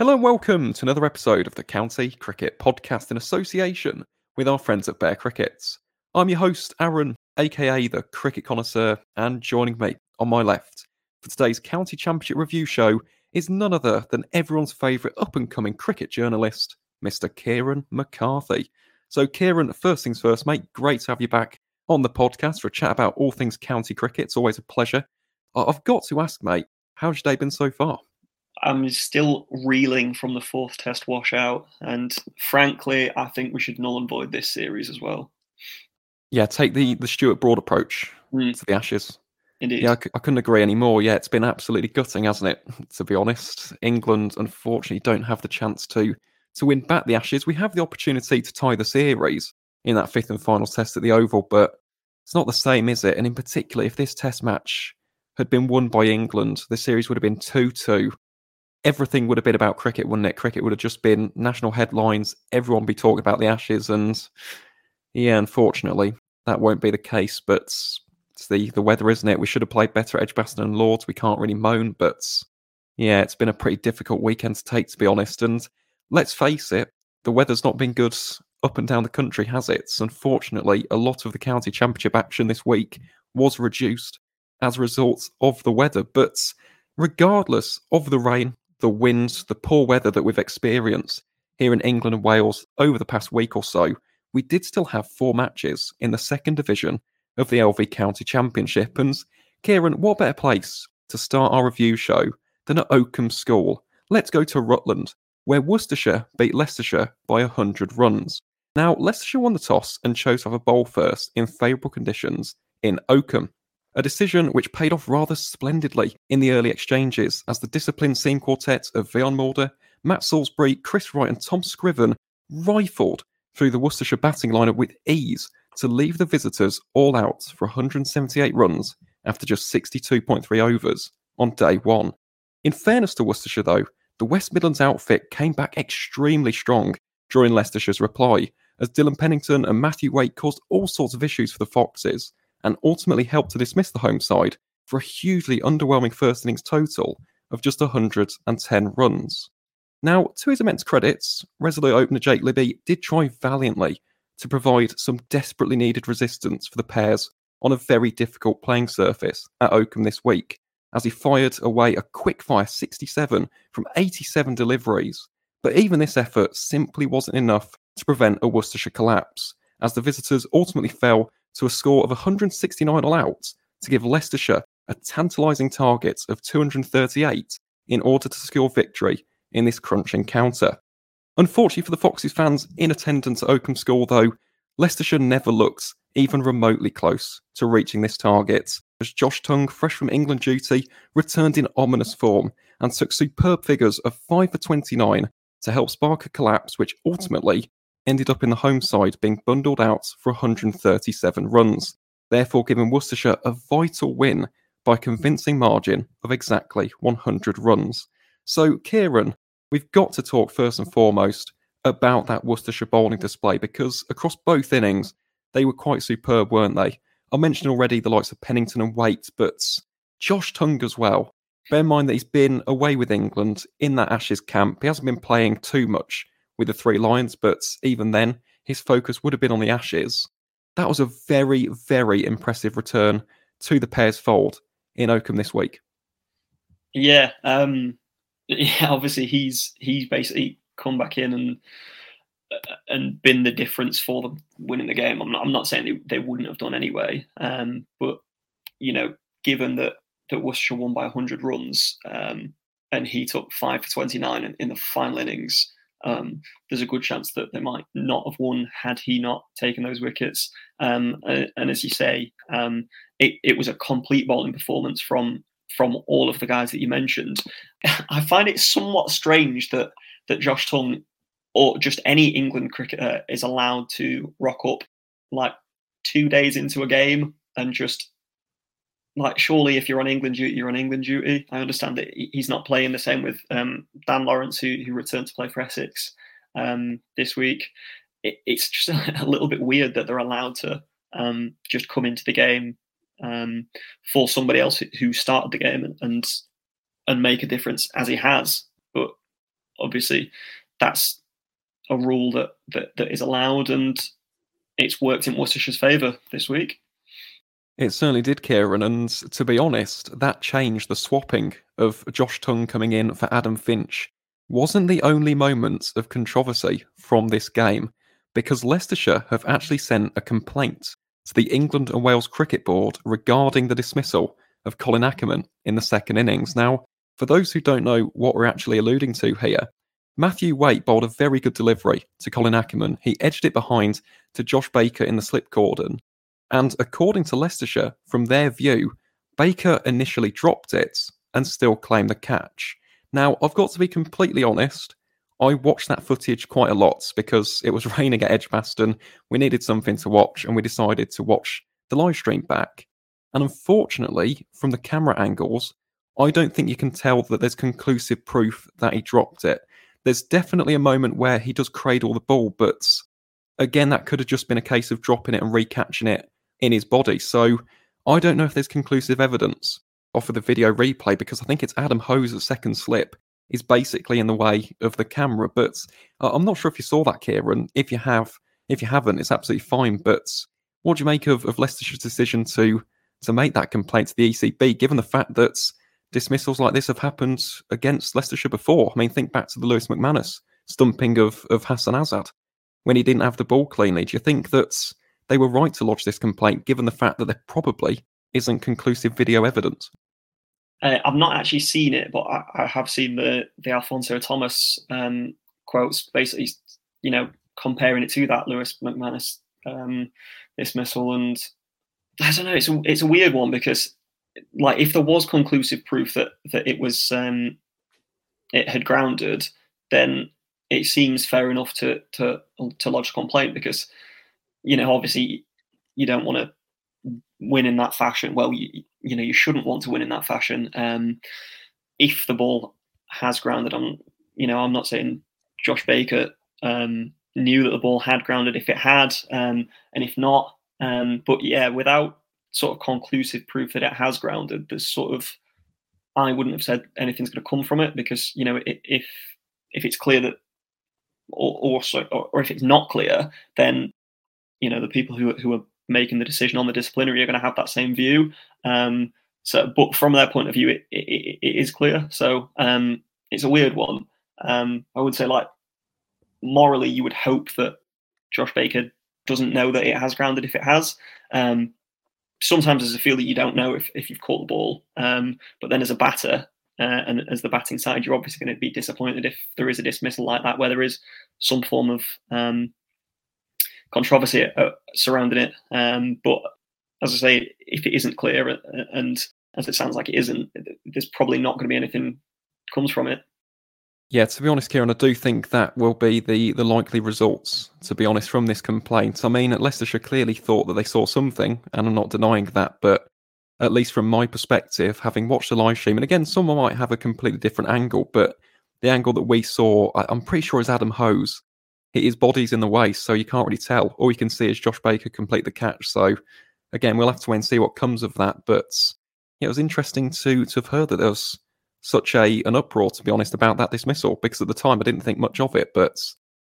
Hello and welcome to another episode of the County Cricket Podcast in association with our friends at Bear Crickets. I'm your host, Aaron, aka the Cricket Connoisseur, and joining me on my left for today's County Championship review show is none other than everyone's favourite up and coming cricket journalist, Mr. Ciaran McCarthy. So, Ciaran, first things first, mate, great to have you back on the podcast for a chat about all things county cricket. It's always a pleasure. I've got to ask, mate, how's your day been so far? I'm still reeling from the fourth test washout, and frankly, I think we should null and void this series as well. Yeah, take the the Stuart Broad approach mm. to the Ashes. Indeed. Yeah, I c- I couldn't agree anymore. Yeah, it's been absolutely gutting, hasn't it? To be honest, England unfortunately don't have the chance to to win back the Ashes. We have the opportunity to tie the series in that fifth and final test at the Oval, but it's not the same, is it? And in particular, if this Test match had been won by England, the series would have been two-two everything would have been about cricket, wouldn't it? Cricket would have just been national headlines. Everyone be talking about the Ashes, and yeah, unfortunately, that won't be the case. But it's the the weather, isn't it? We should have played better at Edgbaston and Lords. We can't really moan, but yeah, it's been a pretty difficult weekend to take, to be honest. And let's face it, the weather's not been good up and down the country, has it? Unfortunately, a lot of the county championship action this week was reduced as a result of the weather. But regardless of the rain, the winds, the poor weather that we've experienced here in England and Wales over the past week or so, we did still have four matches in the second division of the LV County Championship. And Ciaran, what better place to start our review show than at Oakham School? Let's go to Rutland, where Worcestershire beat Leicestershire by 100 runs. Now, Leicestershire won the toss and chose to have a bowl first in favourable conditions in Oakham. A decision which paid off rather splendidly in the early exchanges as the disciplined seam quartet of Wiaan Mulder, Matt Salisbury, Chris Wright, and Tom Scriven rifled through the Worcestershire batting lineup with ease to leave the visitors all out for 178 runs after just 62.3 overs on day one. In fairness to Worcestershire, though, the West Midlands outfit came back extremely strong during Leicestershire's reply, as Dylan Pennington and Matthew Waite caused all sorts of issues for the Foxes, and ultimately helped to dismiss the home side for a hugely underwhelming first innings total of just 110 runs. Now, to his immense credits, Resolute opener Jake Libby did try valiantly to provide some desperately needed resistance for the Pears on a very difficult playing surface at Oakham this week, as he fired away a quick fire 67 from 87 deliveries. But even this effort simply wasn't enough to prevent a Worcestershire collapse, as the visitors ultimately fell to a score of 169 all out to give Leicestershire a tantalising target of 238 in order to secure victory in this crunch encounter. Unfortunately for the Foxes fans in attendance at Oakham School, though, Leicestershire never looked even remotely close to reaching this target, as Josh Tongue, fresh from England duty, returned in ominous form and took superb figures of 5 for 29 to help spark a collapse which ultimately ended up in the home side being bundled out for 137 runs, therefore giving Worcestershire a vital win by convincing margin of exactly 100 runs. So, Ciaran, we've got to talk first and foremost about that Worcestershire bowling display because across both innings, they were quite superb, weren't they? I mentioned already the likes of Pennington and Waite, but Josh Tongue as well. Bear in mind that he's been away with England in that Ashes camp. He hasn't been playing too much with the three lions, but even then, his focus would have been on the Ashes. That was a very, very impressive return to the Pears' fold in Oakham this week. Yeah, um, yeah. Obviously, he's he's basically come back in and uh, and been the difference for them winning the game. I'm not, I'm not saying they, they wouldn't have done anyway, um, but you know, given that that Worcestershire won by 100 runs um, and he took five for 29 in, in the final innings, um, there's a good chance that they might not have won had he not taken those wickets. Um, and, and, as you say, um, it, it, was a complete bowling performance from from all of the guys that you mentioned. I find it somewhat strange that that Josh Tongue or just any England cricketer is allowed to rock up like two days into a game and just like surely if you're on England duty, you're on England duty. I understand that he's not playing the same with um, Dan Lawrence, who who returned to play for Essex um, this week. It, it's just a little bit weird that they're allowed to um, just come into the game um, for somebody else who started the game and and make a difference as he has. But obviously that's a rule that, that, that is allowed and it's worked in Worcestershire's favour this week. It certainly did, Ciaran. And to be honest, that change, the swapping of Josh Tongue coming in for Adam Finch, wasn't the only moment of controversy from this game, because Leicestershire have actually sent a complaint to the England and Wales Cricket Board regarding the dismissal of Colin Ackerman in the second innings. Now, for those who don't know what we're actually alluding to here, Matthew Waite bowled a very good delivery to Colin Ackerman. He edged it behind to Josh Baker in the slip cordon. And according to Leicestershire, from their view, Baker initially dropped it and still claimed the catch. Now, I've got to be completely honest. I watched that footage quite a lot because it was raining at Edgbaston. We needed something to watch, and we decided to watch the live stream back. And unfortunately, from the camera angles, I don't think you can tell that there's conclusive proof that he dropped it. There's definitely a moment where he does cradle the ball, but again, that could have just been a case of dropping it and recatching it in his body. So I don't know if there's conclusive evidence off of the video replay because I think it's Adam Hose's second slip is basically in the way of the camera. But uh, I'm not sure if you saw that, Ciaran. If you have, if you haven't, it's absolutely fine. But what do you make of, of Leicestershire's decision to to make that complaint to the ECB, given the fact that dismissals like this have happened against Leicestershire before? I mean, think back to the Lewis McManus stumping of of Hassan Azad when he didn't have the ball cleanly. Do you think that they were right to lodge this complaint, given the fact that there probably isn't conclusive video evidence. Uh, I've not actually seen it, but I, I have seen the the Alphonso Thomas um, quotes, basically, you know, comparing it to that Lewis McManus um, dismissal, and I don't know, it's a, it's a weird one because, like, if there was conclusive proof that that it was um, it had grounded, then it seems fair enough to to to lodge a complaint because you know, obviously you don't want to win in that fashion. Well, you, you know, you shouldn't want to win in that fashion. Um, if the ball has grounded on, you know, I'm not saying Josh Baker um, knew that the ball had grounded if it had, um, and if not, um, but yeah, without sort of conclusive proof that it has grounded, there's sort of I wouldn't have said anything's going to come from it because you know if if it's clear that or, or, or if it's not clear, then you know the people who who are making the decision on the disciplinary are going to have that same view. Um, so, but from their point of view, it, it, it is clear. So um, it's a weird one. Um, I would say, like morally, you would hope that Josh Baker doesn't know that it has grounded if it has. Um, sometimes there's a feel that you don't know if, if you've caught the ball. Um, but then as a batter uh, and as the batting side, you're obviously going to be disappointed if there is a dismissal like that, where there is some form of um, controversy uh, surrounding it. Um, but as I say, if it isn't clear, uh, and as it sounds like it isn't, there's probably not going to be anything comes from it. Yeah, to be honest, Ciaran, I do think that will be the, the likely results, to be honest, from this complaint. I mean, Leicestershire clearly thought that they saw something, and I'm not denying that, but at least from my perspective, having watched the live stream, and again, someone might have a completely different angle, but the angle that we saw, I'm pretty sure is Adam Hose his body's in the way, so you can't really tell. All you can see is Josh Baker complete the catch. So again, we'll have to wait and see what comes of that. But yeah, it was interesting to to have heard that there was such a an uproar, to be honest, about that dismissal. Because at the time I didn't think much of it, but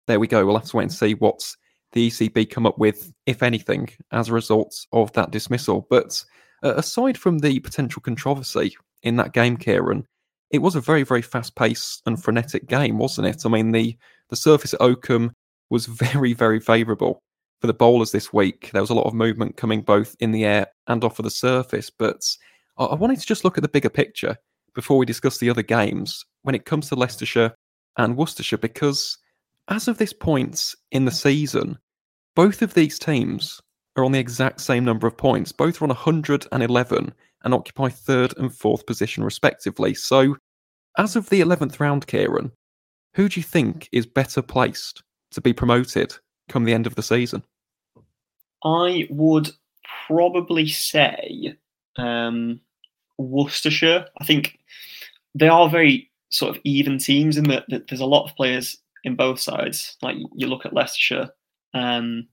there we go. We'll have to wait and see what the ECB come up with, if anything, as a result of that dismissal. But uh, aside from the potential controversy in that game, Ciaran, it was a very, very fast paced and frenetic game, wasn't it? I mean, the the surface at Oakham was very, very favourable for the bowlers this week. There was a lot of movement coming both in the air and off of the surface. But I wanted to just look at the bigger picture before we discuss the other games when it comes to Leicestershire and Worcestershire, because as of this point in the season, both of these teams are on the exact same number of points. Both are on 111 and occupy third and fourth position, respectively. So, as of the 11th round, Ciaran, who do you think is better placed to be promoted come the end of the season? I would probably say um, Worcestershire. I think they are very sort of even teams in that, there's a lot of players in both sides. Like you look at Leicestershire, um,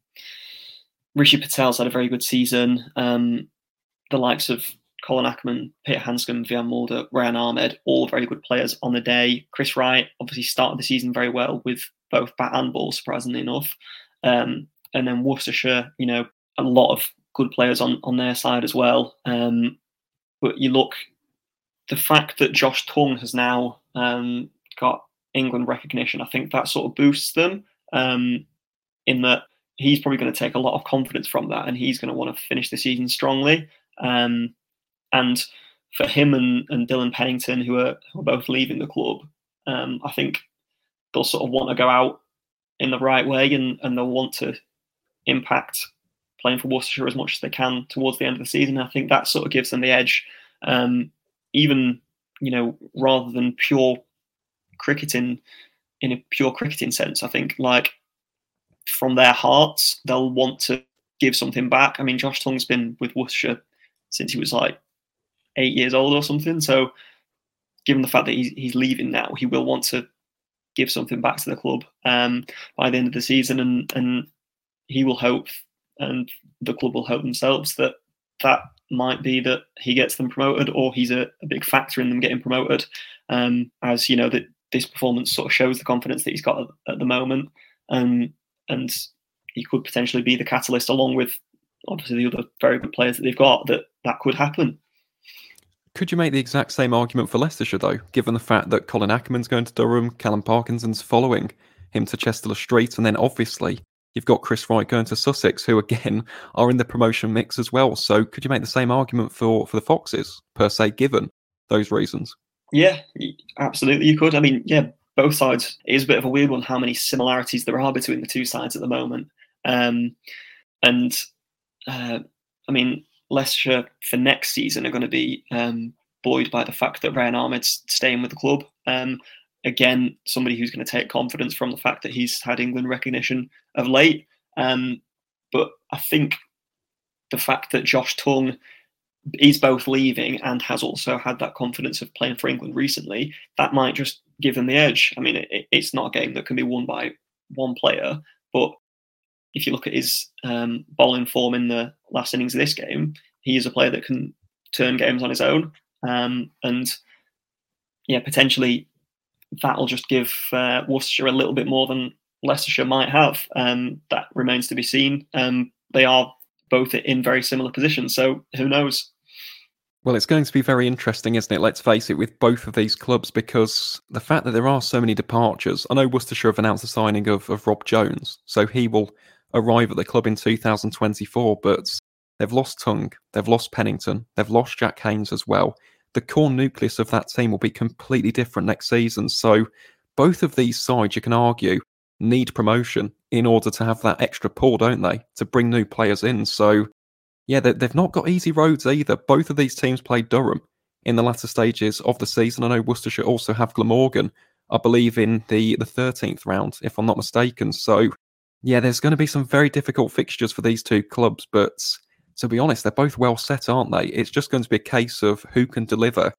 Rishi Patel's had a very good season. Um, the likes of Colin Ackerman, Peter Handscomb, Wiaan Mulder, Ryan Ahmed, all very good players on the day. Chris Wright obviously started the season very well with both bat and ball, surprisingly enough. Um, and then Worcestershire, you know, a lot of good players on, on their side as well. Um, but you look, the fact that Josh Tongue has now um, got England recognition, I think that sort of boosts them um, in that he's probably going to take a lot of confidence from that and he's going to want to finish the season strongly. Um, and for him and, and Dylan Pennington, who are, who are both leaving the club, um, I think they'll sort of want to go out in the right way and, and they'll want to impact playing for Worcestershire as much as they can towards the end of the season. I think that sort of gives them the edge, um, even you know, rather than pure cricketing in a pure cricketing sense. I think like from their hearts, they'll want to give something back. I mean, Josh Tongue's been with Worcestershire since he was like eight years old or something. So, given the fact that he's, he's leaving now, he will want to give something back to the club um, by the end of the season, and and he will hope, and the club will hope themselves that that might be that he gets them promoted, or he's a, a big factor in them getting promoted. Um, as you know, that this performance sort of shows the confidence that he's got at, at the moment, um, and he could potentially be the catalyst, along with obviously the other very good players that they've got, that that could happen. Could you make the exact same argument for Leicestershire, though, given the fact that Colin Ackerman's going to Durham, Callum Parkinson's following him to Chester Street, and then obviously you've got Chris Wright going to Sussex, who again are in the promotion mix as well. So could you make the same argument for, for the Foxes, per se, given those reasons? Yeah, absolutely, you could. I mean, yeah, both sides. It is a bit of a weird one how many similarities there are between the two sides at the moment. Um, and uh, I mean, Leicestershire for next season are going to be um, buoyed by the fact that Ryan Ahmed's staying with the club. Um, again, somebody who's going to take confidence from the fact that he's had England recognition of late. Um, but I think the fact that Josh Tongue is both leaving and has also had that confidence of playing for England recently, that might just give them the edge. I mean, it, it's not a game that can be won by one player, but if you look at his um, bowling form in the last innings of this game, he is a player that can turn games on his own. Um, and yeah, potentially that'll just give uh, Worcestershire a little bit more than Leicestershire might have. Um, that remains to be seen. Um, they are both in very similar positions, so who knows? Well, it's going to be very interesting, isn't it? Let's face it, with both of these clubs, because the fact that there are so many departures. I know Worcestershire have announced the signing of, of Rob Jones, so he will arrive at the club in 2024, but they've lost Tongue, they've lost Pennington, they've lost Jack Haynes as well. The core nucleus of that team will be completely different next season. So, both of these sides, you can argue, need promotion in order to have that extra pull, don't they, to bring new players in. So, yeah, they've not got easy roads either. Both of these teams played Durham in the latter stages of the season. I know Worcestershire also have Glamorgan, I believe, in the, the 13th round, if I'm not mistaken. So, yeah, there's going to be some very difficult fixtures for these two clubs, but to be honest, they're both well set, aren't they? It's just going to be a case of who can deliver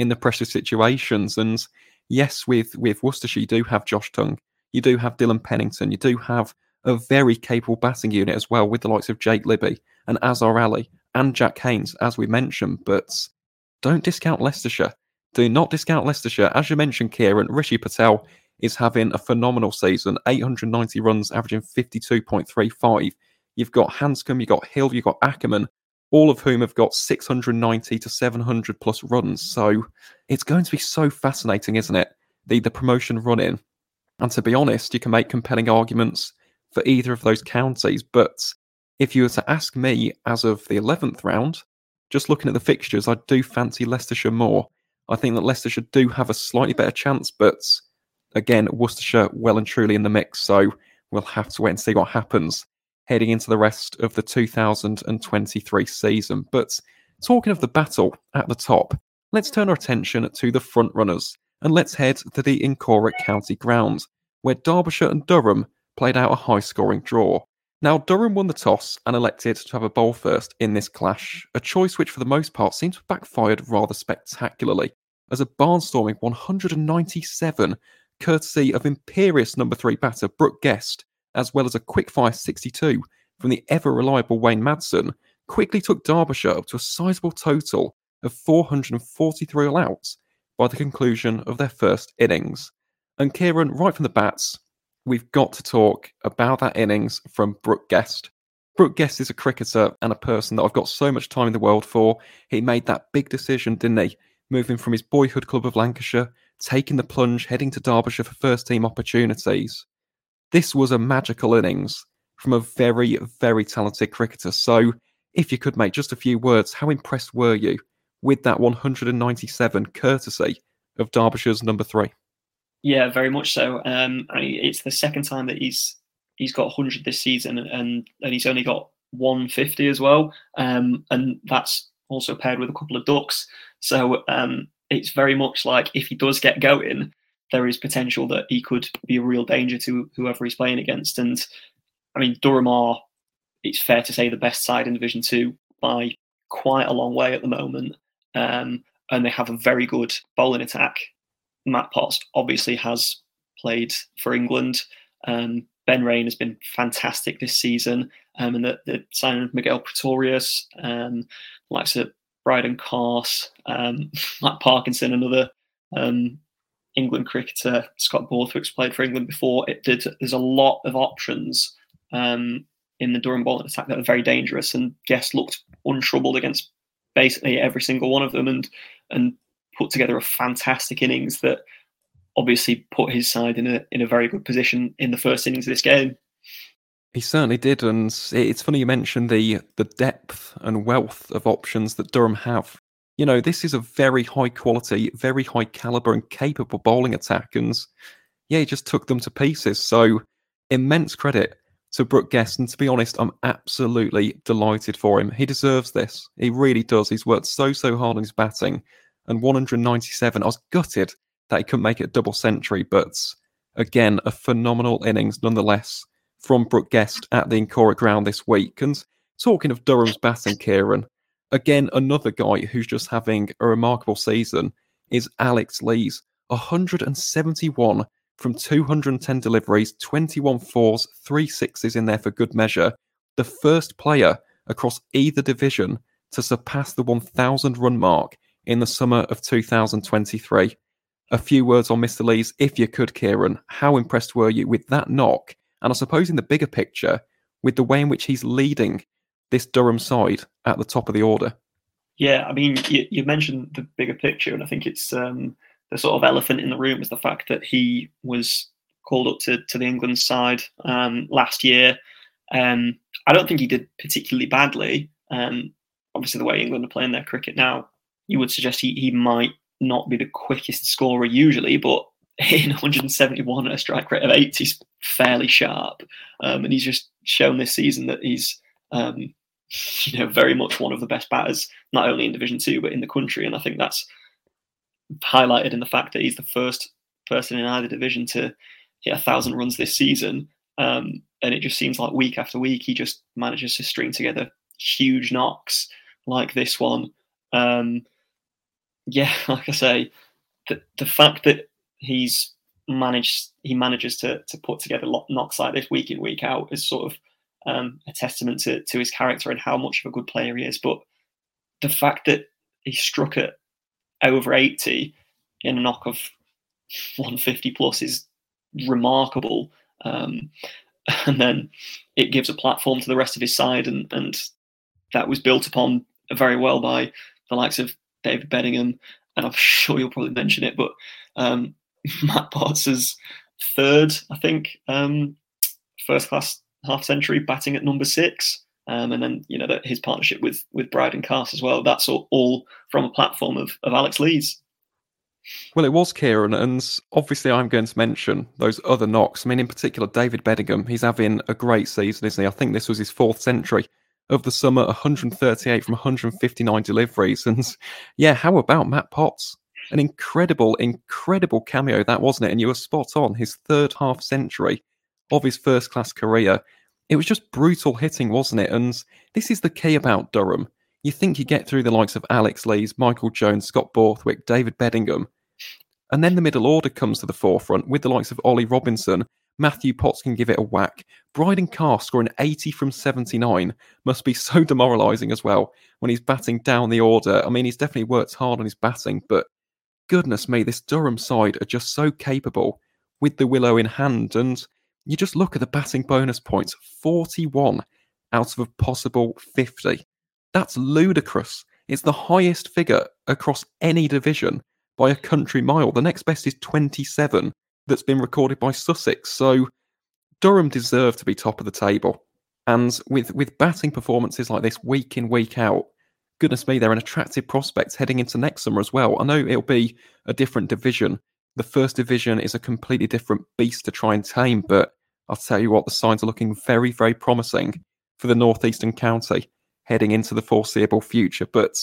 in the pressure situations. And yes, with with Worcestershire, you do have Josh Tongue, you do have Dylan Pennington, you do have a very capable batting unit as well, with the likes of Jake Libby and Azhar Ali and Jack Haynes, as we mentioned. But don't discount Leicestershire. Do not discount Leicestershire. As you mentioned, Ciaran, Rishi Patel is having a phenomenal season 890 runs, averaging 52.35. You've got Handscomb, you've got Hill, you've got Ackerman, all of whom have got 690 to 700 plus runs. So it's going to be so fascinating, isn't it? The, the promotion run in. And to be honest, you can make compelling arguments for either of those counties. But if you were to ask me as of the 11th round, just looking at the fixtures, I do fancy Leicestershire more. I think that Leicestershire do have a slightly better chance, but again, Worcestershire well and truly in the mix. So we'll have to wait and see what happens heading into the rest of the 2023 season. But talking of the battle at the top, let's turn our attention to the front runners and let's head to the Incora County ground, where Derbyshire and Durham played out a high scoring draw. Now, Durham won the toss and elected to have a bowl first in this clash, a choice which for the most part seemed to have backfired rather spectacularly, as a barnstorming 197 courtesy of imperious number three batter Brooke Guest, as well as a quickfire 62 from the ever reliable Wayne Madsen, quickly took Derbyshire up to a sizable total of 443 all outs by the conclusion of their first innings. And Ciaran, right from the bats, we've got to talk about that innings from Brooke Guest. Brooke Guest is a cricketer and a person that I've got so much time in the world for. He made that big decision, didn't he? Moving from his boyhood club of Lancashire, taking the plunge, heading to Derbyshire for first team opportunities. This was a magical innings from a very, very talented cricketer. So, if you could make just a few words, how impressed were you with that 197 courtesy of Derbyshire's number three? Yeah, very much so. Um, I it's the second time that he's he's got 100 this season, and and he's only got 150 as well, um, and that's also paired with a couple of ducks. So um, it's very much like if he does get going, there is potential that he could be a real danger to whoever he's playing against. And I mean, Durham are, it's fair to say, the best side in Division Two by quite a long way at the moment. Um, and they have a very good bowling attack. Matt Potts obviously has played for England. Um, ben Raine has been fantastic this season. Um, and the, the signing of Migael Pretorius, um, likes of Brydon Carse, um, Matt Parkinson, another um, England cricketer. Scott Borthwick's played for England before. It did. There's a lot of options um, in the Durham bowling attack that are very dangerous, and Guest looked untroubled against basically every single one of them, and and put together a fantastic innings that obviously put his side in a in a very good position in the first innings of this game. He certainly did, and it's funny you mentioned the the depth and wealth of options that Durham have. You know, this is a very high quality, very high caliber, and capable bowling attack, and yeah, he just took them to pieces. So immense credit to Brooke Guest, and to be honest, I'm absolutely delighted for him. He deserves this. He really does. He's worked so so hard on his batting, and 197. I was gutted that he couldn't make it a double century, but again, a phenomenal innings nonetheless from Brooke Guest at the Incora ground this week. And talking of Durham's batting, Ciaran, again, another guy who's just having a remarkable season is Alex Lees. 171 from 210 deliveries, 21 fours, three sixes in there for good measure. The first player across either division to surpass the 1,000 run mark in the summer of 2023. A few words on Mr. Lees, if you could, Ciaran. How impressed were you with that knock and I suppose in the bigger picture, with the way in which he's leading this Durham side at the top of the order. Yeah, I mean, you, you mentioned the bigger picture, and I think it's um, the sort of elephant in the room is the fact that he was called up to, to the England side um, last year. Um, I don't think he did particularly badly. Um, obviously, the way England are playing their cricket now, you would suggest he, he might not be the quickest scorer usually, but hitting 171 at a strike rate of 80 is fairly sharp. Um, and he's just shown this season that he's, um, you know, very much one of the best batters, not only in Division Two but in the country. And I think that's highlighted in the fact that he's the first person in either division to hit a thousand runs this season. Um, and it just seems like week after week he just manages to string together huge knocks like this one. Um, yeah, like I say, the the fact that he's managed he manages to to put together knocks like this week in week out is sort of um, a testament to to his character and how much of a good player he is. But the fact that he struck at over 80 in a knock of 150 plus is remarkable. Um, and then it gives a platform to the rest of his side, and, and that was built upon very well by the likes of David Bedingham. And I'm sure you'll probably mention it, but um, Matt Potts' third, I think, um, first class half century batting at number six. Um, and then you know his partnership with with Brydon Carse as well. That's all, all from a platform of, of Alex Lees. Well, it was Ciaran, and obviously I'm going to mention those other knocks. I mean, in particular, David Bedingham. He's having a great season, isn't he? I think this was his fourth century of the summer, 138 from 159 deliveries. And yeah, how about Matt Potts? An incredible, incredible cameo that wasn't it? And you were spot on. His third half century of his first class career. It was just brutal hitting, wasn't it? And this is the key about Durham. You think you get through the likes of Alex Lees, Michael Jones, Scott Borthwick, David Bedingham, and then the middle order comes to the forefront with the likes of Ollie Robinson, Matthew Potts can give it a whack. Brydon Carse scoring 80 from 79 must be so demoralising as well when he's batting down the order. I mean, he's definitely worked hard on his batting, but goodness me, this Durham side are just so capable with the willow in hand. And you just look at the batting bonus points 41 out of a possible 50. That's ludicrous. It's the highest figure across any division by a country mile. The next best is 27 that's been recorded by Sussex. So Durham deserve to be top of the table. And with, with batting performances like this week in, week out, goodness me, they're an attractive prospect heading into next summer as well. I know it'll be a different division. The first division is a completely different beast to try and tame, but I'll tell you what, the signs are looking very, very promising for the Northeastern County heading into the foreseeable future. But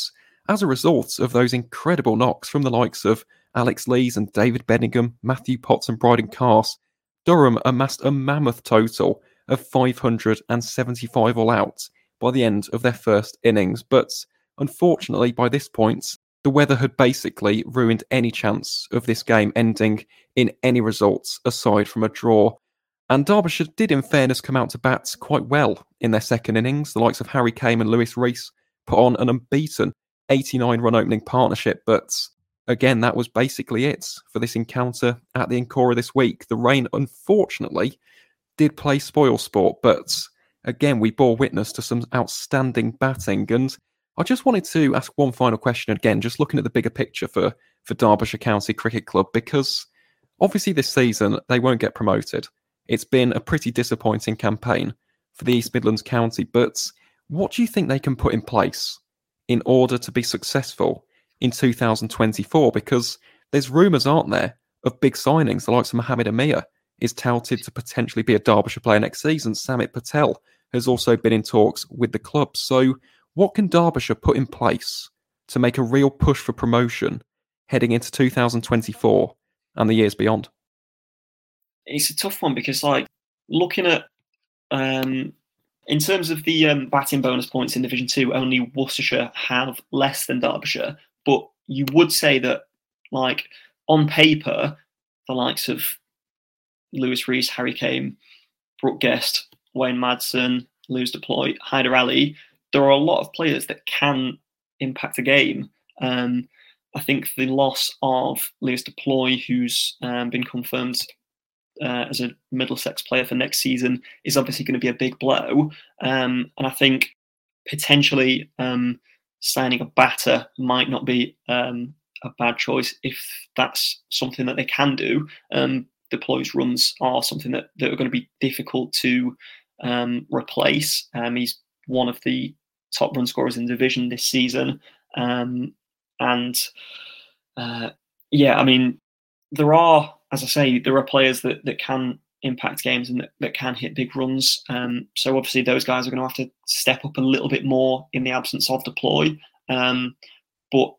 as a result of those incredible knocks from the likes of Alex Lees and David Bedingham, Matthew Potts and Brydon Carse, Durham amassed a mammoth total of 575 all out by the end of their first innings. But unfortunately, by this point, the weather had basically ruined any chance of this game ending in any results aside from a draw. And Derbyshire did, in fairness, come out to bat quite well in their second innings. The likes of Harry Came and Luis Reece put on an unbeaten 89 run opening partnership. But again, that was basically it for this encounter at the Incora this week. The rain, unfortunately, did play spoil sport, but again, we bore witness to some outstanding batting. And I just wanted to ask one final question again, just looking at the bigger picture for, for Derbyshire County Cricket Club, because obviously this season they won't get promoted. It's been a pretty disappointing campaign for the East Midlands County, but what do you think they can put in place in order to be successful in 2024? Because there's rumours, aren't there, of big signings. The likes of Mohamed Amir is touted to potentially be a Derbyshire player next season. Samit Patel has also been in talks with the club. So, what can Derbyshire put in place to make a real push for promotion heading into 2024 and the years beyond? It's a tough one because, like, looking at um, in terms of the um, batting bonus points in Division Two, only Worcestershire have less than Derbyshire. But you would say that, like on paper, the likes of Luis Reece, Harry Came, Brooke Guest, Wayne Madsen, Leus du Plooy, Haider Ali, there are a lot of players that can impact a game. Um, I think the loss of Leus du Plooy, who's um, been confirmed uh, as a Middlesex player for next season is obviously going to be a big blow. Um, and I think potentially um, signing a batter might not be um, a bad choice if that's something that they can do. Um, du Plooy's runs are something that, that are going to be difficult to replace. He's one of the top run scorers in the division this season. and uh, yeah, I mean, there are as I say, there are players that, that can impact games and that, that can hit big runs. Um, so obviously those guys are going to have to step up a little bit more in the absence of du Plooy. Um, but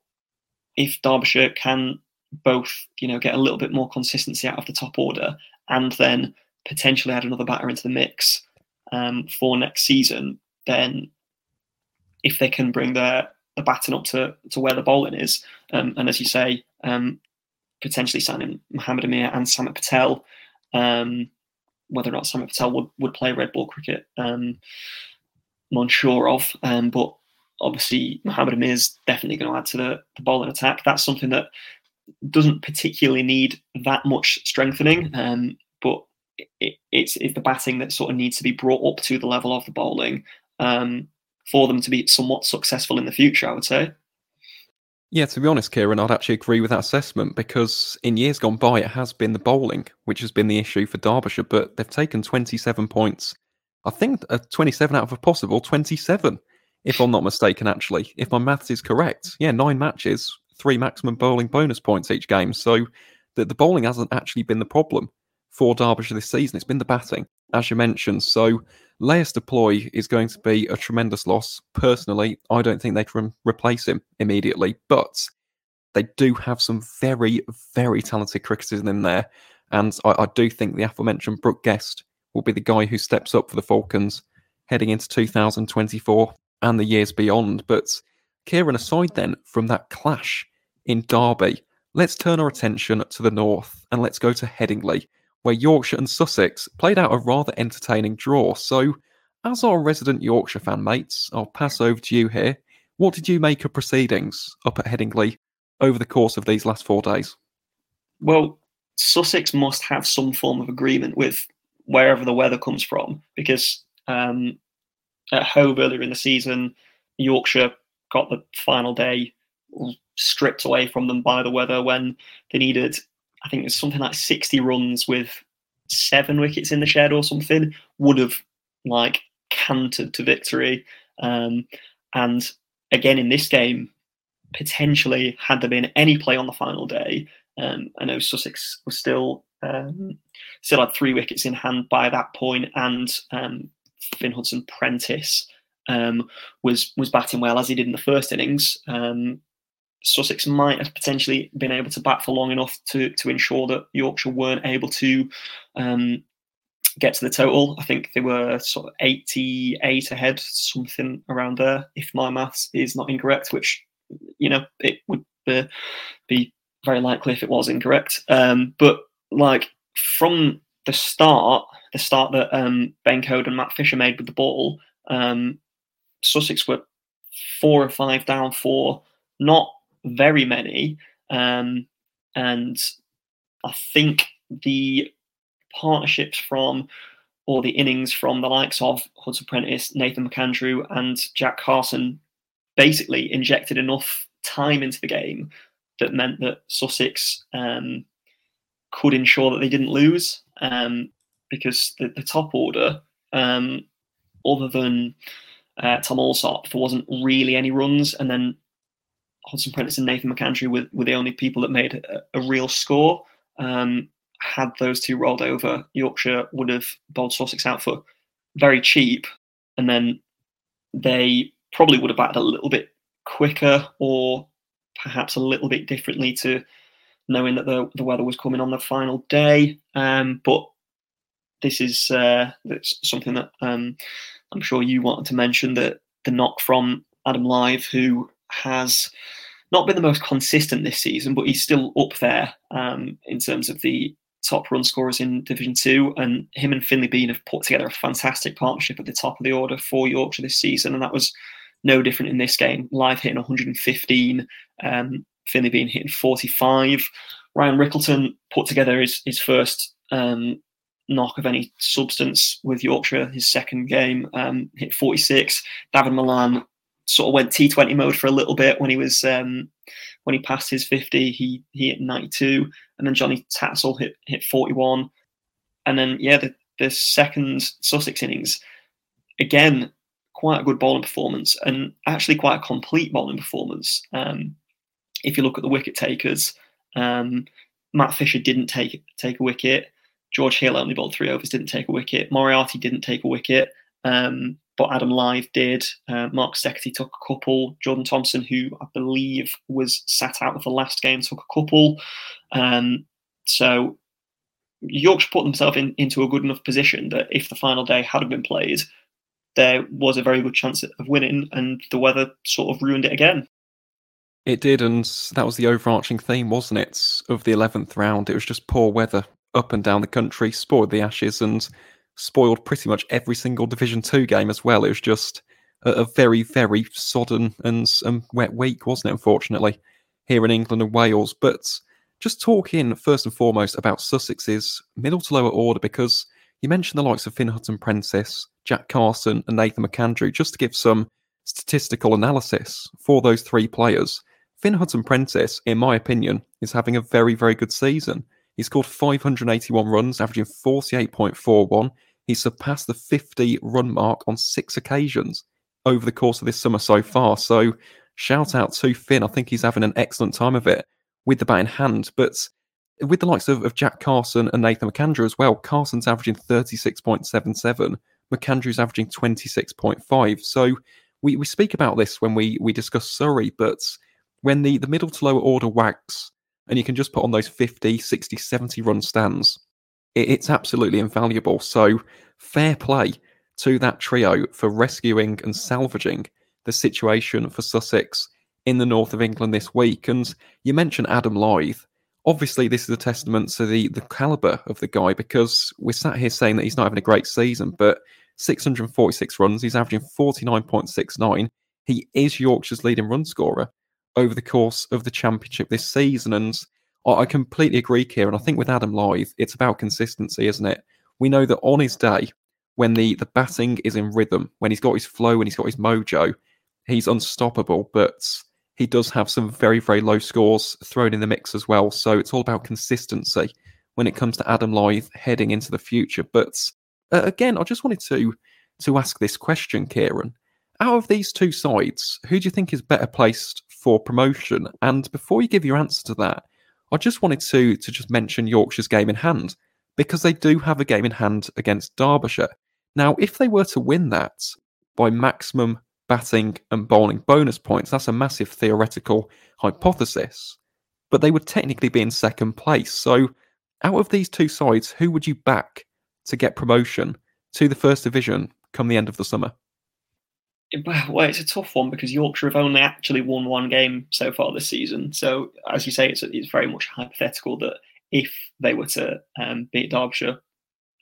if Derbyshire can both, you know, get a little bit more consistency out of the top order and then potentially add another batter into the mix um, for next season, then if they can bring their the batting up to, to where the bowling is, um, and as you say, um, potentially signing Mohamed Amir and Samit Patel. Um, whether or not Samit Patel would, would play red ball cricket, um, I'm unsure of. Um, but obviously, Mohamed Amir is definitely going to add to the, the bowling attack. That's something that doesn't particularly need that much strengthening, um, but it, it's, it's the batting that sort of needs to be brought up to the level of the bowling um, for them to be somewhat successful in the future, I would say. Yeah, to be honest, Ciaran, I'd actually agree with that assessment because in years gone by, it has been the bowling which has been the issue for Derbyshire, but they've taken 27 points. I think uh, 27 out of a possible 27, if I'm not mistaken, actually, if my maths is correct. Yeah, nine matches, three maximum bowling bonus points each game. So the, the bowling hasn't actually been the problem for Derbyshire this season. It's been the batting, as you mentioned. So Leus du Plooy is going to be a tremendous loss. Personally, I don't think they can replace him immediately, but they do have some very, very talented cricketers in there. And I, I do think the aforementioned Brooke Guest will be the guy who steps up for the Falcons heading into 2024 and the years beyond. But Ciaran, aside then from that clash in Derby, let's turn our attention to the north and let's go to Headingley, where Yorkshire and Sussex played out a rather entertaining draw. So, as our resident Yorkshire fan mates, I'll pass over to you here. What did you make of proceedings up at Headingley over the course of these last four days? Well, Sussex must have some form of agreement with wherever the weather comes from because um, at home earlier in the season, Yorkshire got the final day stripped away from them by the weather when they needed, I think it's something like 60 runs with seven wickets in the shed or something, would have like cantered to victory. Um, and again, in this game, potentially, had there been any play on the final day, um, I know Sussex was still um, still had three wickets in hand by that point, and um, Fynn Hudson Prentice um, was was batting well as he did in the first innings. Um, Sussex might have potentially been able to bat for long enough to to ensure that Yorkshire weren't able to um, get to the total. I think they were sort of 88 ahead, something around there, if my maths is not incorrect, which, you know, it would be, very likely if it was incorrect. Um, but like from the start, the start that um, Ben Coad and Matt Fisher made with the ball, um, Sussex were four or five down for not very many. Um, and I think the partnerships from or the innings from the likes of Hudson Prentice, Nathan McAndrew, and Jack Carson basically injected enough time into the game that meant that Sussex um, could ensure that they didn't lose um, because the, the, top order, um, other than uh, Tom Alsop, there wasn't really any runs, and then Hudson Prentice and Nathan McAndrew were, were the only people that made a, a real score. Um, had those two rolled over, Yorkshire would have bowled Sussex out for very cheap, and then they probably would have batted a little bit quicker or perhaps a little bit differently to knowing that the, the weather was coming on the final day. Um, but this is uh, something that um, I'm sure you wanted to mention that the knock from Adam Lyth, who has not been the most consistent this season, but he's still up there um, in terms of the top run scorers in Division Two, and him and Finlay Bean have put together a fantastic partnership at the top of the order for Yorkshire this season, and that was no different in this game. Lyth hitting 115, um, Finlay Bean hitting 45. Ryan Rickelton put together his his first um, knock of any substance with Yorkshire, his second game, um, hit 46. David Malan sort of went T20 mode for a little bit when he was um, when he passed his 50. He he hit 92, and then Jonny Tattersall hit hit 41, and then yeah, the the second Sussex innings again quite a good bowling performance and actually quite a complete bowling performance. Um, if you look at the wicket takers, um, Matt Fisher didn't take take a wicket. George Hill only bowled three overs, didn't take a wicket. Moriarty didn't take a wicket. Um, but Adam Lyth did. Uh, Mark Steketee took a couple. Jordan Thompson, who I believe was sat out of the last game, took a couple. Um, so Yorkshire put themselves in, into a good enough position that if the final day had been played, there was a very good chance of winning, and the weather sort of ruined it again. It did, and that was the overarching theme, wasn't it, of the 11th round? It was just poor weather up and down the country, spoiled the Ashes, and spoiled pretty much every single Division Two game as well. It was just a, a very, very sodden and um, wet week, wasn't it? Unfortunately, here in England and Wales. But just talking first and foremost about Sussex's middle to lower order, because you mentioned the likes of Fynn Hudson Prentice, Jack Carson, and Nathan McAndrew, just to give some statistical analysis for those three players. Fynn Hudson Prentice, in my opinion, is having a very, very good season. He scored 581 runs, averaging 48.41. He surpassed the 50 run mark on six occasions over the course of this summer so far. So, shout out to Fynn. I think he's having an excellent time of it with the bat in hand. But with the likes of, of Jack Carson and Nathan McAndrew as well, Carson's averaging 36.77, McAndrew's averaging 26.5. So, we, we speak about this when we, we discuss Surrey, but when the, the middle to lower order wags and you can just put on those 50, 60, 70 run stands, it's absolutely invaluable. So fair play to that trio for rescuing and salvaging the situation for Sussex in the north of England this week. And you mentioned Adam Lyth. obviously this is a testament to the the caliber of the guy because we're sat here saying that he's not having a great season, but 646 runs, he's averaging 49.69. He is Yorkshire's leading run scorer over the course of the championship this season, and I completely agree, Ciaran. I think with Adam Lyth, it's about consistency, isn't it? We know that on his day, when the the batting is in rhythm, when he's got his flow, when he's got his mojo, he's unstoppable. But he does have some very, very low scores thrown in the mix as well. So it's all about consistency when it comes to Adam Lyth heading into the future. But uh, again, I just wanted to to ask this question, Ciaran. Out of these two sides, who do you think is better placed for promotion? And before you give your answer to that, I just wanted to to just mention Yorkshire's game in hand because they do have a game in hand against Derbyshire. Now, if they were to win that by maximum batting and bowling bonus points. That's a massive theoretical hypothesis. But they would technically be in second place. So, out of these two sides, who would you back to get promotion to the first division come the end of the summer? Well, it's a tough one because Yorkshire have only actually won one game so far this season. So, as you say, it's, it's very much hypothetical that if they were to um, beat Derbyshire,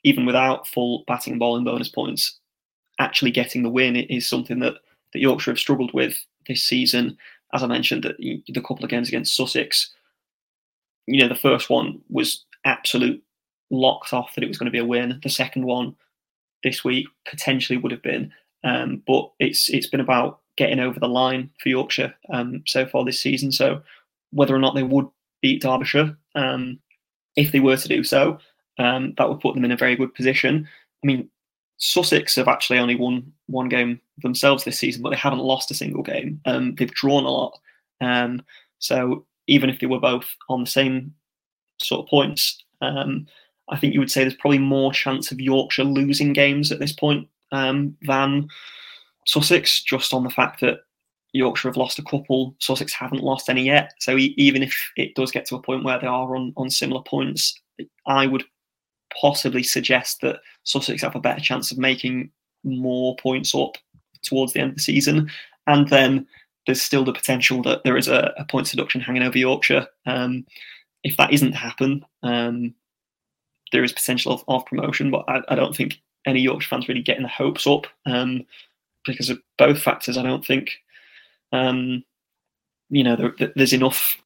even without full batting and bowling bonus points, actually getting the win is something that that Yorkshire have struggled with this season. As I mentioned, that the couple of games against Sussex, you know, the first one was absolute locked off that it was going to be a win. The second one this week potentially would have been, um, but it's it's been about getting over the line for Yorkshire um, so far this season. So whether or not they would beat Derbyshire, um, if they were to do so, um, that would put them in a very good position. I mean, Sussex have actually only won one game themselves this season, but they haven't lost a single game. Um, they've drawn a lot. Um, so even if they were both on the same sort of points, I think you would say there's probably more chance of Yorkshire losing games at this point um, than Sussex, just on the fact that Yorkshire have lost a couple, Sussex haven't lost any yet. So even if it does get to a point where they are on, on similar points, I would possibly suggest that Sussex have a better chance of making more points up towards the end of the season. And then there's still the potential that there is a, a point deduction hanging over Yorkshire. Um, if that isn't to happen, um, there is potential of, of promotion, but I, I, don't think any Yorkshire fans really getting the hopes up um, because of both factors. I don't think, um, you know, there, there's enough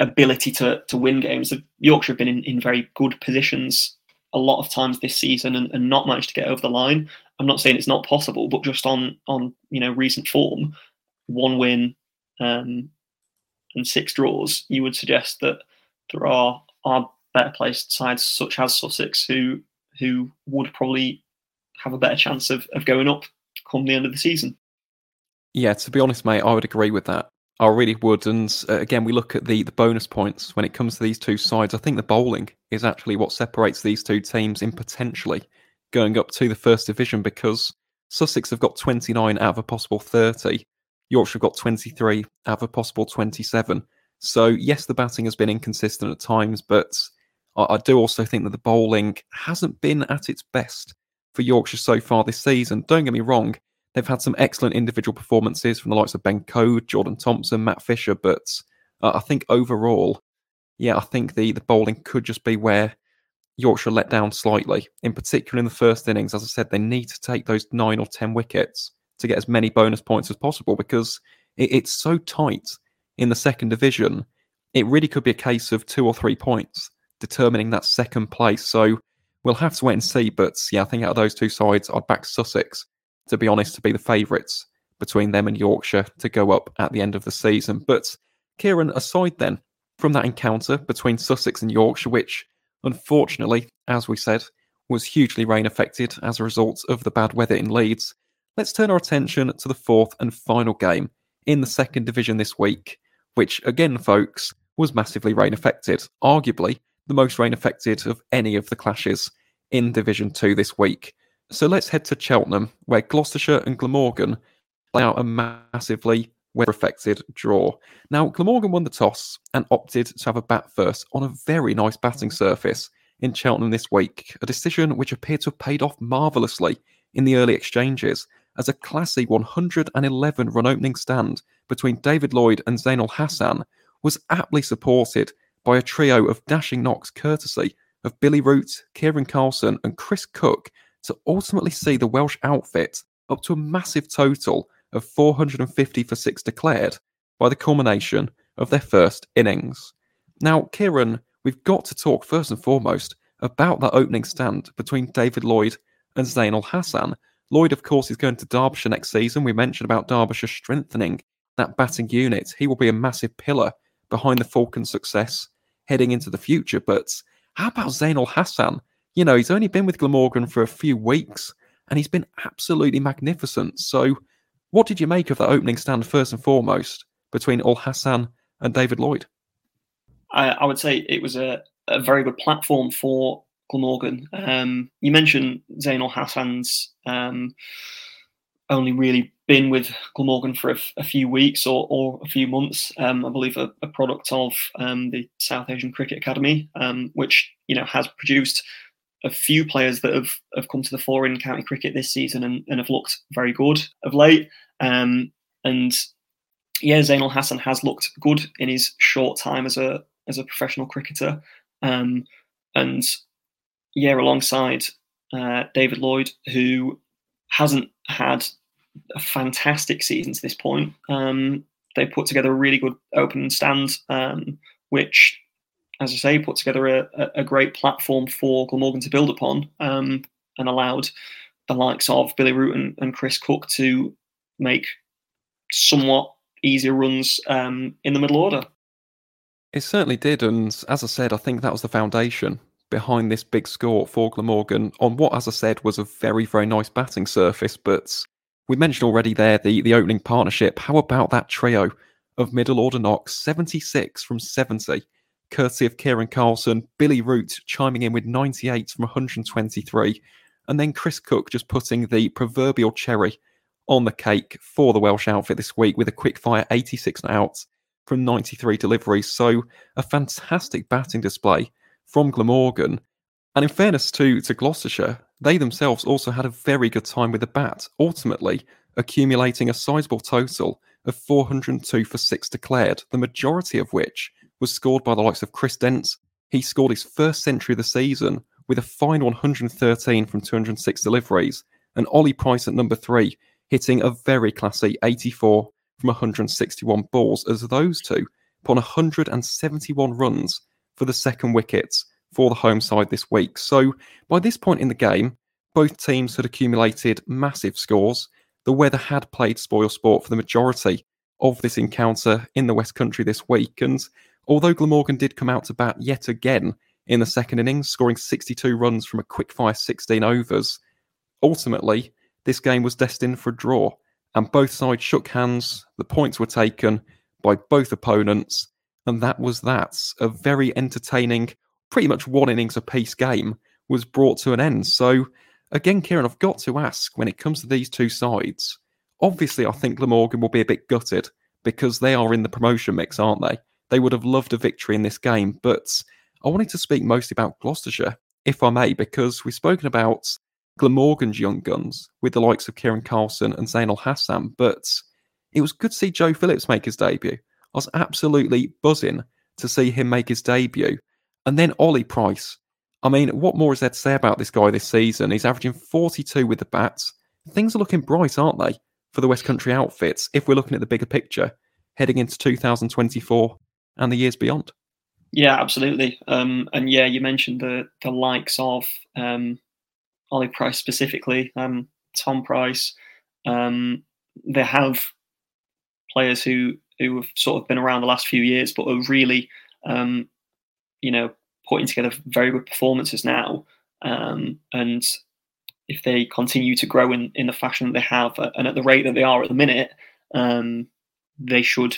ability to to win games. Yorkshire have been in, in very good positions a lot of times this season and, and not managed to get over the line. I'm not saying it's not possible, but just on on you know recent form, one win um, and six draws, you would suggest that there are are better placed sides such as Sussex who who would probably have a better chance of, of going up come the end of the season. Yeah, to be honest, mate, I would agree with that. I really would. And uh, again, we look at the, the bonus points when it comes to these two sides. I think the bowling is actually what separates these two teams in potentially going up to the first division because Sussex have got 29 out of a possible 30. Yorkshire have got 23 out of a possible 27. So, yes, the batting has been inconsistent at times, but I, I do also think that the bowling hasn't been at its best for Yorkshire so far this season. Don't get me wrong, They've had some excellent individual performances from the likes of Ben Coad, Jordan Thompson, Matt Fisher, but uh, I think overall, yeah, I think the, the bowling could just be where Yorkshire let down slightly. In particular, in the first innings, as I said, they need to take those nine or ten wickets to get as many bonus points as possible because it, it's so tight in the second division. It really could be a case of two or three points determining that second place. So we'll have to wait and see. But yeah, I think out of those two sides, I'd back Sussex to be honest, to be the favourites between them and Yorkshire to go up at the end of the season. But Ciaran, aside then from that encounter between Sussex and Yorkshire, which unfortunately, as we said, was hugely rain affected as a result of the bad weather in Leeds, let's turn our attention to the fourth and final game in the second division this week, which again, folks, was massively rain affected, arguably the most rain affected of any of the clashes in Division 2 this week. So let's head to Cheltenham, where Gloucestershire and Glamorgan play out a massively weather affected draw. Now, Glamorgan won the toss and opted to have a bat first on a very nice batting surface in Cheltenham this week, a decision which appeared to have paid off marvellously in the early exchanges, as a classy 111 run opening stand between David Lloyd and Zain ul Hassan was aptly supported by a trio of dashing knocks courtesy of Billy Root, Kiran Carlson, and Chris Cooke to ultimately see the Welsh outfit up to a massive total of 450 for six declared by the culmination of their first innings. Now, Ciaran, we've got to talk first and foremost about that opening stand between David Lloyd and Zain ul Hassan. Lloyd, of course, is going to Derbyshire next season. We mentioned about Derbyshire strengthening that batting unit. He will be a massive pillar behind the Falcons' success heading into the future. But how about Zain ul Hassan? You know, he's only been with Glamorgan for a few weeks and he's been absolutely magnificent. So, what did you make of that opening stand first and foremost between Al Hassan and David Lloyd? I, I, would say it was a, a very good platform for Glamorgan. Um, you mentioned Zain ul Hassan's um, only really been with Glamorgan for a, few weeks or, or, a few months. Um, I believe a, a product of um, the South Asian Cricket Academy, um, which you know has produced a few players that have, have come to the fore in county cricket this season and, and have looked very good of late. Um, and yeah, Zain ul Hassan has looked good in his short time as a as a professional cricketer. Um, and yeah, alongside uh, David Lloyd, who hasn't had a fantastic season to this point. Um, they put together a really good opening stand, um, which, as I say, put together a, a great platform for Glamorgan to build upon um, and allowed the likes of Billy Root and, and, Chris Cooke to make somewhat easier runs um, in the middle order. It certainly did, and as I said, I think that was the foundation behind this big score for Glamorgan on what, as I said, was a very, very nice batting surface. But we mentioned already there the, the opening partnership. How about that trio of middle order knocks? 76 from 70, courtesy of Kiran Carlson, Billy Root chiming in with 98 from 123, and then Chris Cooke just putting the proverbial cherry on the cake for the Welsh outfit this week with a quick fire 86 outs from 93 deliveries. So a fantastic batting display from Glamorgan. And in fairness to, to Gloucestershire, they themselves also had a very good time with the bat, ultimately accumulating a sizable total of 402 for six declared, the majority of which was scored by the likes of Chris Dent. He scored his first century of the season with a fine 113 from 206 deliveries, and Ollie Price at number three hitting a very classy 84 from 161 balls as those two put on 171 runs for the second wickets for the home side this week. So by this point in the game, both teams had accumulated massive scores. The weather had played spoil sport for the majority of this encounter in the West Country this week. And although Glamorgan did come out to bat yet again in the second innings, scoring 62 runs from a quick-fire 16 overs, ultimately this game was destined for a draw. And both sides shook hands, the points were taken by both opponents, and that was that. A very entertaining, pretty much one innings apiece game was brought to an end. So, again, Ciaran, I've got to ask when it comes to these two sides, obviously, I think Glamorgan will be a bit gutted because they are in the promotion mix, aren't they? They would have loved a victory in this game, but I wanted to speak mostly about Gloucestershire, if I may, because we've spoken about Glamorgan's young guns with the likes of Kiran Carlson and Zain ul Hassan, but it was good to see Joe Phillips make his debut. I was absolutely buzzing to see him make his debut. And then Ollie Price. I mean, what more is there to say about this guy this season? He's averaging 42 with the bats. Things are looking bright, aren't they, for the West Country outfits, if we're looking at the bigger picture, heading into 2024 and the years beyond? Yeah, absolutely. Um, and yeah, you mentioned the the likes of um, Ollie Price specifically, um, Tom Price. Um, they have players who who have sort of been around the last few years, but are really, um, you know, putting together very good performances now. Um, and if they continue to grow in, in the fashion that they have uh, and at the rate that they are at the minute, um, they should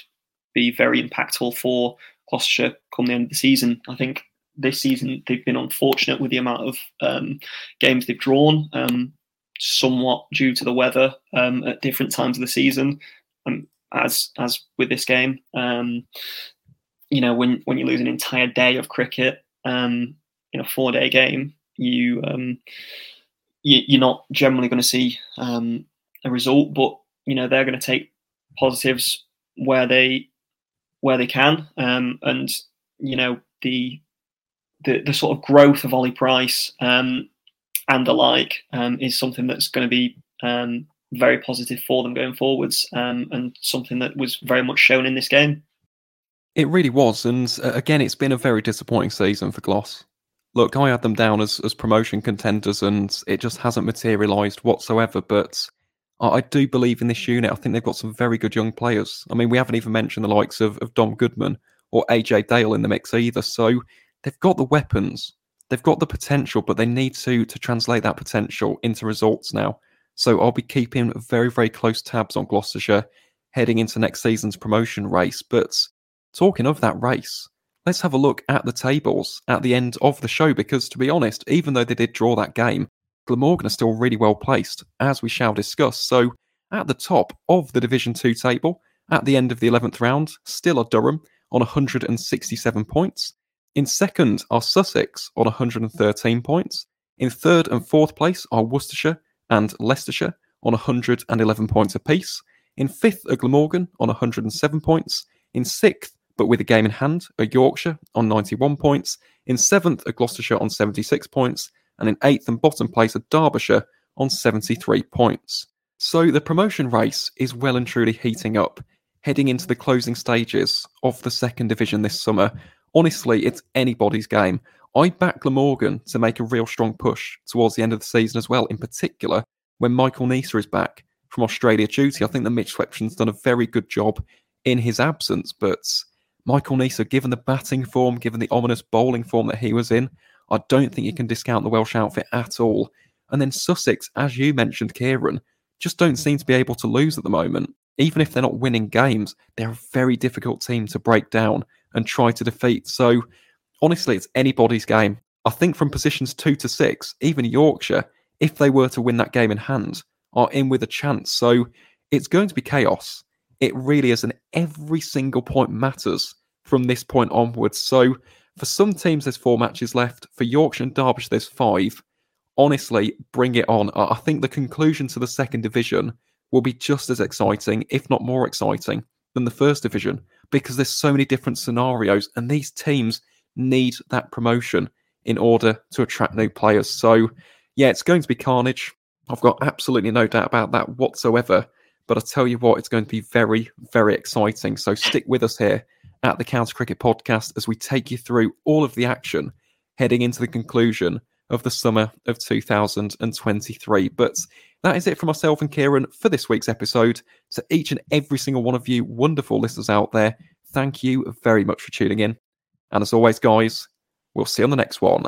be very impactful for Gloucestershire come the end of the season. I think this season they've been unfortunate with the amount of um, games they've drawn, um, somewhat due to the weather um, at different times of the season. Um, as as with this game. Um, you know, when when you lose an entire day of cricket um, in a four day game, you, um, you are not generally going to see um, a result, but you know they're going to take positives where they where they can, um, and you know the the, the sort of growth of Ollie Price um, and the like um, is something that's going to be um, very positive for them going forwards, um, and something that was very much shown in this game. It really was, and uh, again, it's been a very disappointing season for Glos. Look, I had them down as, as promotion contenders, and it just hasn't materialised whatsoever. But I, do believe in this unit. I think they've got some very good young players. I mean, we haven't even mentioned the likes of, of Dom Goodman or AJ Dale in the mix either. So they've got the weapons, they've got the potential, but they need to to translate that potential into results now. So I'll be keeping very, very close tabs on Gloucestershire heading into next season's promotion race. But talking of that race, let's have a look at the tables at the end of the show because, to be honest, even though they did draw that game, Glamorgan are still really well placed, as we shall discuss. So at the top of the Division 2 table, at the end of the 11th round, still are Durham on 167 points. In second are Sussex on 113 points. In third and fourth place are Worcestershire and Leicestershire on 111 points apiece. In fifth are Glamorgan on 107 points. In sixth, but with a game in hand, are Yorkshire on 91 points. In seventh are Gloucestershire on 76 points. And in eighth and bottom place are Derbyshire on 73 points. So the promotion race is well and truly heating up, heading into the closing stages of the second division this summer. Honestly, it's anybody's game. I back Glamorgan to make a real strong push towards the end of the season as well, in particular when Michael Neser is back from Australia duty. I think that Mitch Swepson's done a very good job in his absence, but Michael Neser, given the batting form, given the ominous bowling form that he was in, I don't think you can discount the Welsh outfit at all. And then Sussex, as you mentioned, Ciaran, just don't seem to be able to lose at the moment. Even if they're not winning games, they're a very difficult team to break down and try to defeat. So honestly, it's anybody's game. I think from positions two to six, even Yorkshire, if they were to win that game in hand, are in with a chance. So it's going to be chaos. It really is, and every single point matters from this point onwards. So for some teams, there's four matches left. For Yorkshire and Derbyshire, there's five. Honestly, bring it on. I think the conclusion to the second division will be just as exciting, if not more exciting, than the first division because there's so many different scenarios, and these teams need that promotion in order to attract new players. So, yeah, it's going to be carnage. I've got absolutely no doubt about that whatsoever. But I tell you what, it's going to be very, very exciting. So stick with us here at the County Cricket Podcast as we take you through all of the action heading into the conclusion of the summer of 2023. But that is it for myself and Ciaran for this week's episode. To each and every single one of you wonderful listeners out there, thank you very much for tuning in. And as always, guys, we'll see you on the next one.